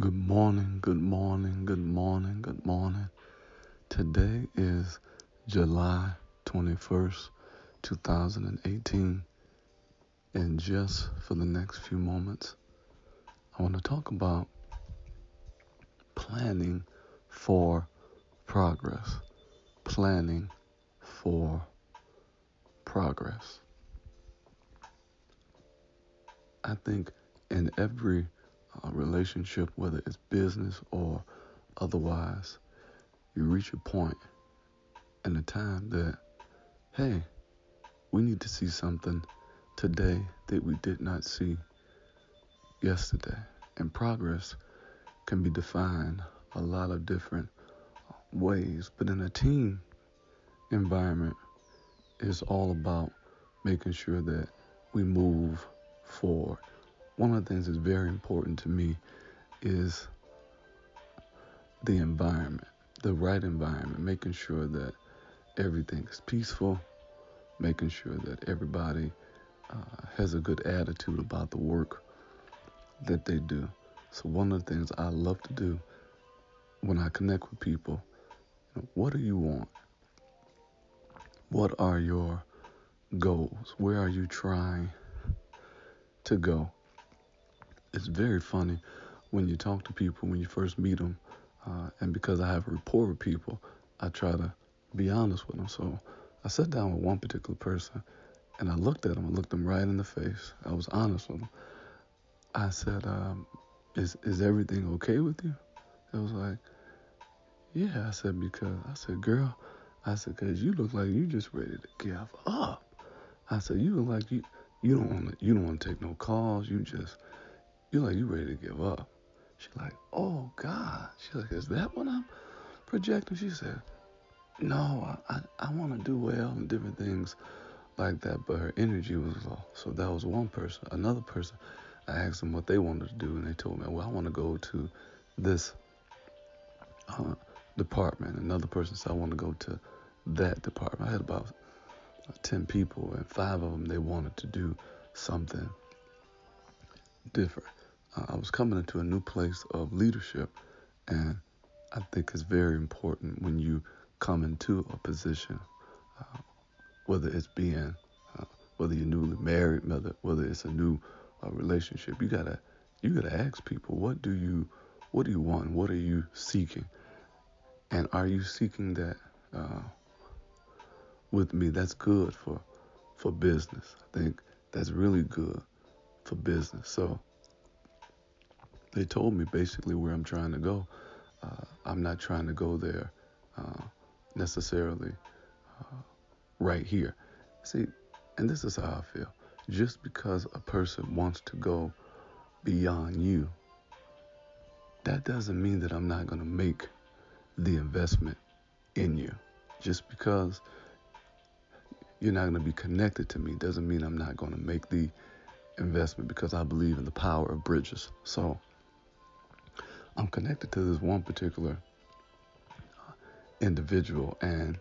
Good morning, good morning, good morning, good morning. Today is July 21st, 2018. And just for the next few moments, I want to talk about planning for progress. Planning for progress. I think in every uh, relationship, whether it's business or otherwise, you reach a point in the time that, hey, we need to see something today that we did not see yesterday. And progress can be defined a lot of different ways, but in a team environment, it's all about making sure that we move forward one of the things that's very important to me is the environment, the right environment, making sure that everything is peaceful, making sure that everybody uh, has a good attitude about the work that they do. So, one of the things I love to do when I connect with people, you know, what do you want? What are your goals? Where are you trying to go? It's very funny when you talk to people when you first meet them, uh, and because I have a rapport with people, I try to be honest with them. So I sat down with one particular person, and I looked at him. I looked him right in the face. I was honest with him. I said, um, "Is is everything okay with you?" It was like, "Yeah." I said because I said, "Girl," I said, "Cause you look like you just ready to give up." I said, "You look like you you don't want to you don't want to take no calls. You just you like you ready to give up. She's like, oh God. She's like, is that what I'm projecting? She said, no, I, I, I want to do well and different things like that. But her energy was low. So that was one person. Another person, I asked them what they wanted to do, and they told me, well, I want to go to this uh, department. Another person said, I want to go to that department. I had about 10 people, and five of them, they wanted to do something different. I was coming into a new place of leadership, and I think it's very important when you come into a position, uh, whether it's being, uh, whether you're newly married, whether whether it's a new uh, relationship, you gotta you gotta ask people, what do you what do you want? What are you seeking? And are you seeking that uh, with me? That's good for for business. I think that's really good for business. So they told me basically where I'm trying to go. Uh, I'm not trying to go there uh, necessarily uh, right here. See, and this is how I feel. Just because a person wants to go beyond you, that doesn't mean that I'm not going to make the investment in you. Just because you're not going to be connected to me doesn't mean I'm not going to make the investment because I believe in the power of bridges. So, I'm connected to this one particular individual, and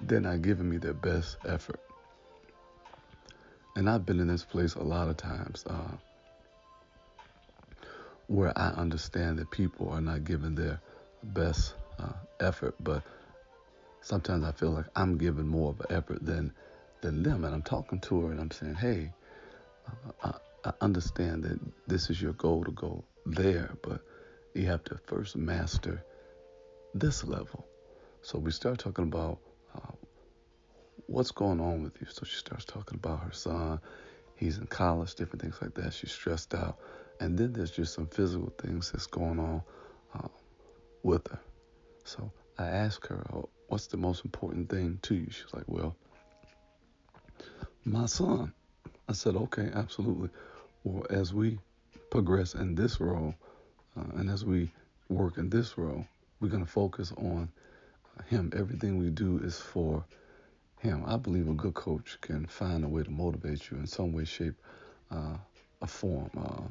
they're not giving me their best effort. And I've been in this place a lot of times uh, where I understand that people are not giving their best uh, effort, but sometimes I feel like I'm giving more of an effort than than them. And I'm talking to her and I'm saying, hey, uh, I understand that this is your goal to go there, but you have to first master this level. So we start talking about uh, what's going on with you. So she starts talking about her son. He's in college, different things like that. She's stressed out. And then there's just some physical things that's going on uh, with her. So I asked her, oh, what's the most important thing to you? She's like, well, my son. I said, okay, absolutely. Well, as we progress in this role, uh, and as we work in this role, we're going to focus on Him. Everything we do is for Him. I believe a good coach can find a way to motivate you in some way, shape, uh, a form. Uh,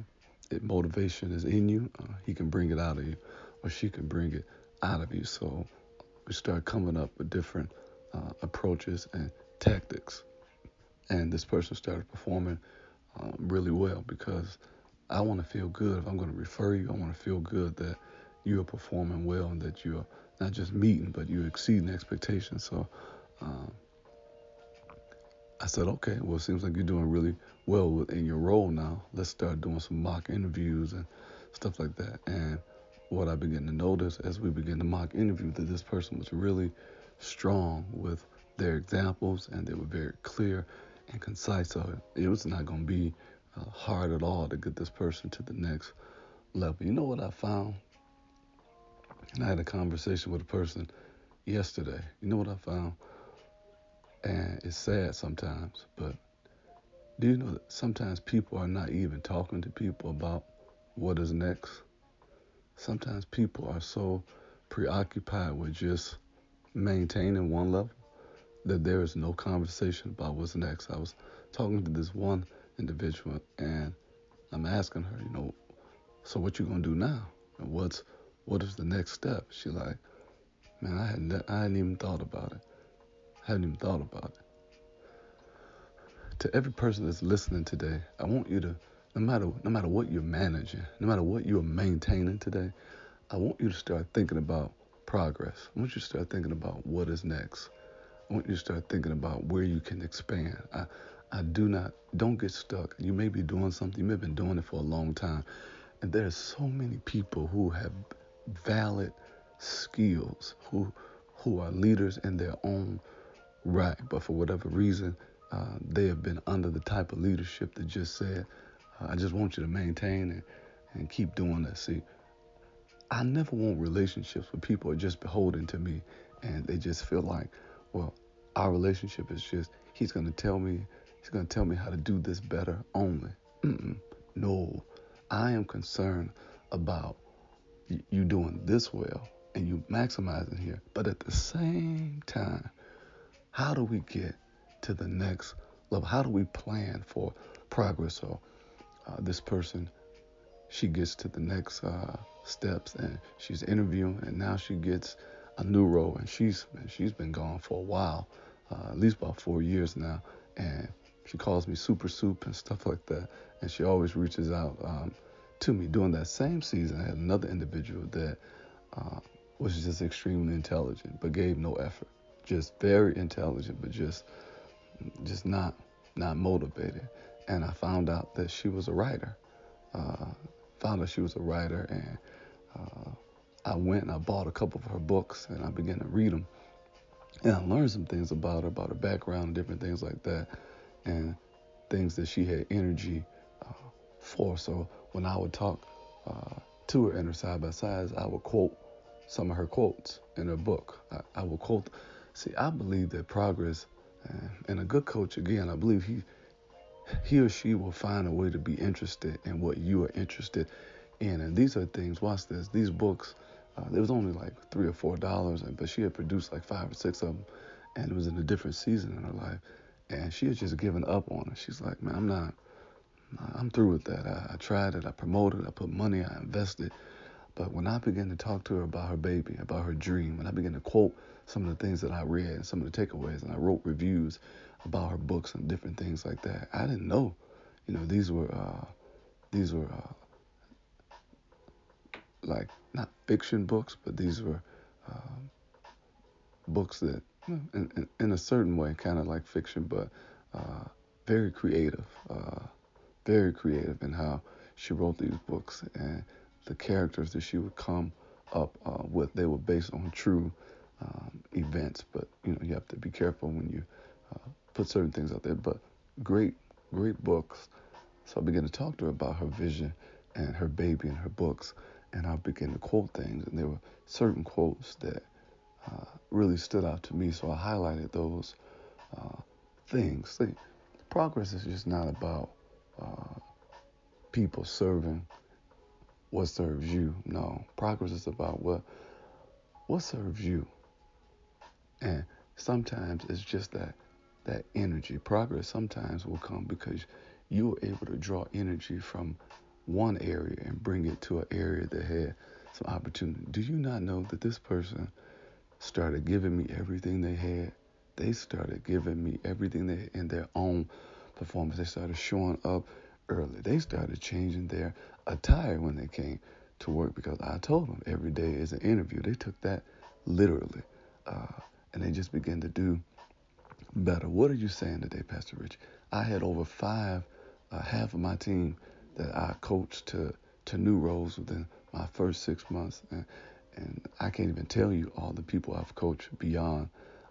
it, motivation is in you. Uh, he can bring it out of you, or she can bring it out of you. So we start coming up with different uh, approaches and tactics. And this person started performing um, really well because I want to feel good. If I'm going to refer you, I want to feel good that you're performing well and that you're not just meeting, but you're exceeding expectations. So um, I said, okay, well, it seems like you're doing really well in your role now. Let's start doing some mock interviews and stuff like that. And what I began to notice as we began to mock interview that this person was really strong with their examples and they were very clear and concise. So it was not going to be uh, hard at all to get this person to the next level. You know what I found? And I had a conversation with a person yesterday. You know what I found? And it's sad sometimes, but do you know that sometimes people are not even talking to people about what is next? Sometimes people are so preoccupied with just maintaining one level that there is no conversation about what's next. I was talking to this one individual and I'm asking her, you know, so what you gonna do now? And what's what is the next step? She like, man, I hadn't I hadn't even thought about it. I hadn't even thought about it. To every person that's listening today, I want you to, no matter no matter what you're managing, no matter what you're maintaining today, I want you to start thinking about progress. I want you to start thinking about what is next. I want you to start thinking about where you can expand. I, I do not, don't get stuck. You may be doing something, you may have been doing it for a long time. And there's so many people who have valid skills, who who are leaders in their own right, but for whatever reason, uh, they have been under the type of leadership that just said, uh, I just want you to maintain and, and keep doing that. See, I never want relationships where people are just beholden to me and they just feel like, well, our relationship is just, he's going to tell me, he's going to tell me how to do this better only. Mm-mm. No, I am concerned about you doing this well and you maximizing here. But at the same time, how do we get to the next level? How do we plan for progress? So uh, this person, she gets to the next uh, steps and she's interviewing, and now she gets a new role, and she's she's been gone for a while, uh, at least about four years now, and she calls me Super Soup and stuff like that, and she always reaches out. Um, to me during that same season. I had another individual that uh, was just extremely intelligent, but gave no effort. Just very intelligent, but just just not not motivated. And I found out that she was a writer. Uh, found out she was a writer, and uh, I went and I bought a couple of her books, and I began to read them. And I learned some things about her, about her background, and different things like that, and things that she had energy uh, for. So when I would talk uh, to her in her side by sides, I would quote some of her quotes in her book. I, I would quote. See, I believe that progress, uh, and a good coach, again, I believe he he or she will find a way to be interested in what you are interested in. And these are things. Watch this. These books. Uh, was only like three or four dollars, but she had produced like five or six of them, and it was in a different season in her life. And she had just given up on it. She's like, man, I'm not. I'm through with that. I, I tried it, I promoted, I put money, I invested. But when I began to talk to her about her baby, about her dream, and I began to quote some of the things that I read and some of the takeaways, and I wrote reviews about her books and different things like that, I didn't know, you know, these were uh, these were uh, like not fiction books, but these were uh, books that, in, in, in, a certain way, kind of like fiction, but uh, very creative. Uh, very creative in how she wrote these books and the characters that she would come up uh, with. They were based on true um, events, but you know you have to be careful when you uh, put certain things out there. But great, great books. So I began to talk to her about her vision and her baby and her books, and I began to quote things, and there were certain quotes that uh, really stood out to me. So I highlighted those uh, things. See, progress is just not about uh, people serving what serves you. No, progress is about what what serves you. And sometimes it's just that that energy. Progress sometimes will come because you are able to draw energy from one area and bring it to an area that had some opportunity. Do you not know that this person started giving me everything they had? They started giving me everything they in their own performance. They started showing up early. They started changing their attire when they came to work because I told them every day is an interview. They took that literally, uh, and they just began to do better. What are you saying today, Pastor Rich? I had over five, uh, half of my team that I coached to to new roles within my first six months, and, and I can't even tell you all the people I've coached beyond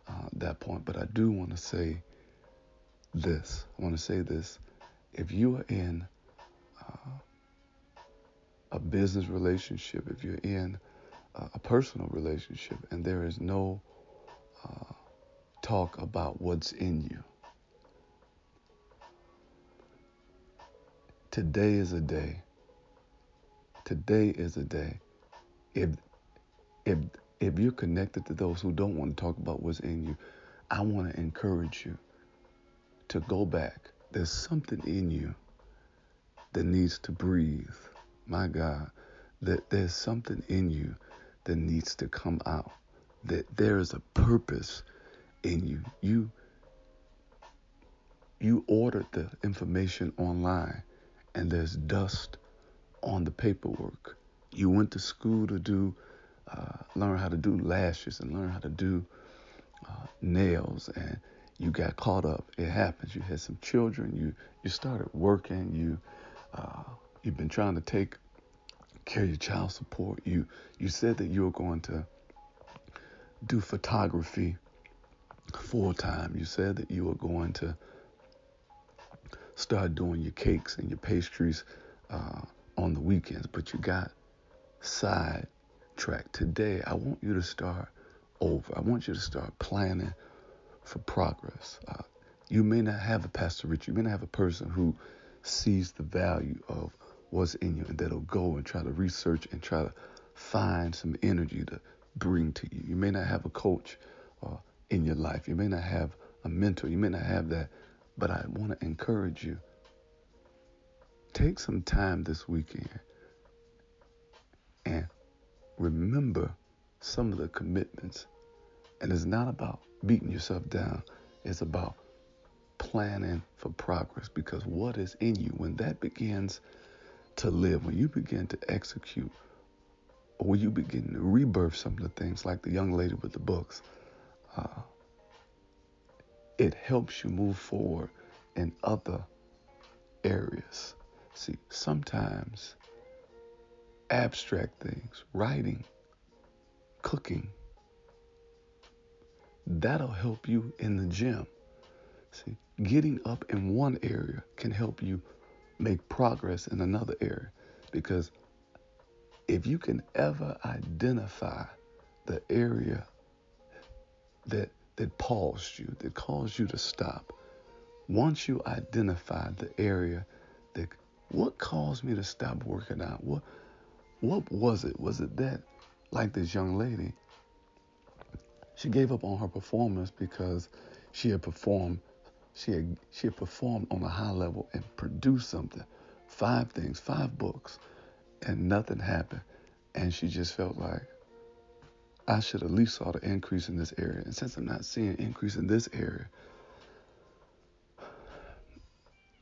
uh, that point. But I do want to say this. I want to say this. If you are in uh, a business relationship, if you're in uh, a personal relationship, and there is no uh, talk about what's in you, today is a day. Today is a day. If if if you're connected to those who don't want to talk about what's in you, I want to encourage you to go back. There's something in you that needs to breathe. My God, that there's something in you that needs to come out. That there is a purpose in you. You you ordered the information online and there's dust on the paperwork. You went to school to do uh, learn how to do lashes and learn how to do uh, nails and you got caught up. It happens. You had some children. You you started working. You uh, you've been trying to take care of your child support. You you said that you were going to do photography full time. You said that you were going to start doing your cakes and your pastries uh, on the weekends, but you got sidetracked. Today, I want you to start over. I want you to start planning for progress. Uh, you may not have a Pastor Rich, you may not have a person who sees the value of what's in you and that'll go and try to research and try to find some energy to bring to you. You may not have a coach uh, in your life, you may not have a mentor, you may not have that, but I want to encourage you. Take some time this weekend and remember some of the commitments. And it's not about beating yourself down. It's about planning for progress because what is in you, when that begins to live, when you begin to execute, or when you begin to rebirth some of the things, like the young lady with the books, uh, it helps you move forward in other areas. See, sometimes abstract things, writing, cooking, that'll help you in the gym. See, getting up in one area can help you make progress in another area because if you can ever identify the area that that paused you, that caused you to stop, once you identify the area that what caused me to stop working out, what what was it? Was it that like this young lady she gave up on her performance because she had performed she had she had performed on a high level and produced something, five things, five books, and nothing happened. And she just felt like I should at least saw the increase in this area. And since I'm not seeing increase in this area,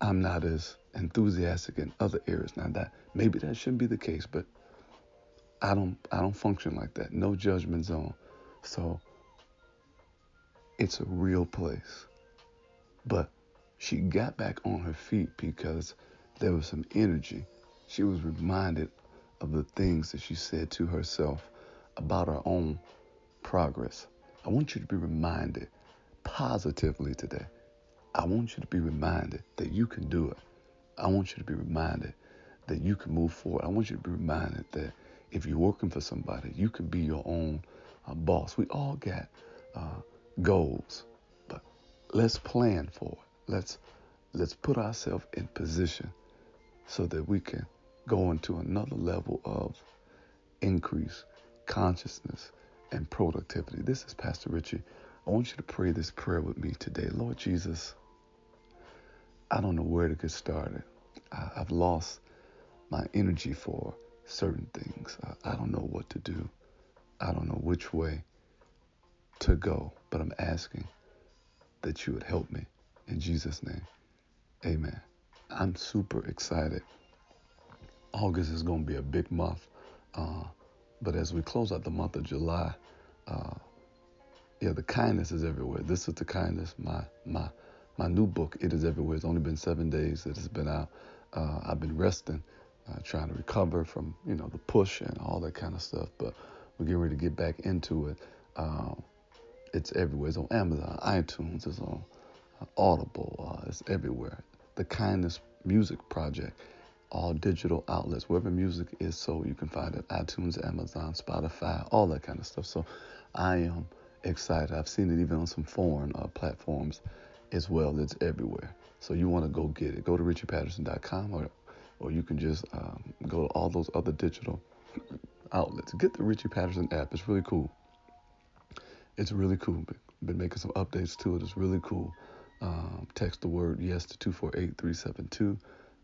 I'm not as enthusiastic in other areas. Now that maybe that shouldn't be the case, but I don't I don't function like that. No judgment zone. So it's a real place. But she got back on her feet because there was some energy. She was reminded of the things that she said to herself about our own progress. I want you to be reminded positively today. I want you to be reminded that you can do it. I want you to be reminded that you can move forward. I want you to be reminded that if you're working for somebody, you can be your own uh, boss. We all got uh, goals, but let's plan for it. Let's let's put ourselves in position so that we can go into another level of increase, consciousness, and productivity. This is Pastor Richie. I want you to pray this prayer with me today. Lord Jesus, I don't know where to get started. I, have lost my energy for certain things. I, don't know what to do. I don't know which way to go, but I'm asking that you would help me. In Jesus' name, amen. I'm super excited. August is going to be a big month. Uh, but as we close out the month of July, uh, yeah, the kindness is everywhere. This is the kindness. My my my new book, It Is Everywhere. It's only been seven days that it's been out. Uh, I've been resting, uh, trying to recover from you know the push and all that kind of stuff. But we're getting ready to get back into it. Uh, it's everywhere. It's on Amazon, iTunes. It's on Audible. Uh, it's everywhere. The Kindness Music Project all digital outlets, wherever music is sold, you can find it iTunes, Amazon, Spotify, all that kind of stuff. So I am excited. I've seen it even on some foreign uh, platforms as well. It's everywhere. So you want to go get it. Go to richardpatterson.com or, or you can just um, go to all those other digital outlets. Get the Richie Patterson app. It's really cool. It's really cool. Been making some updates to it. It's really cool. Um, text the word yes to 248 372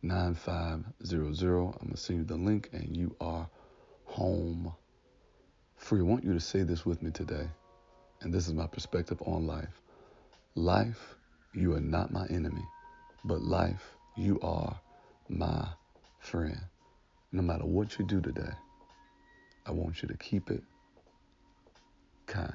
9500. I'm going to send you the link and you are home free. I want you to say this with me today. And this is my perspective on life. Life, you are not my enemy, but life, you are my friend. No matter what you do today, I want you to keep it kind.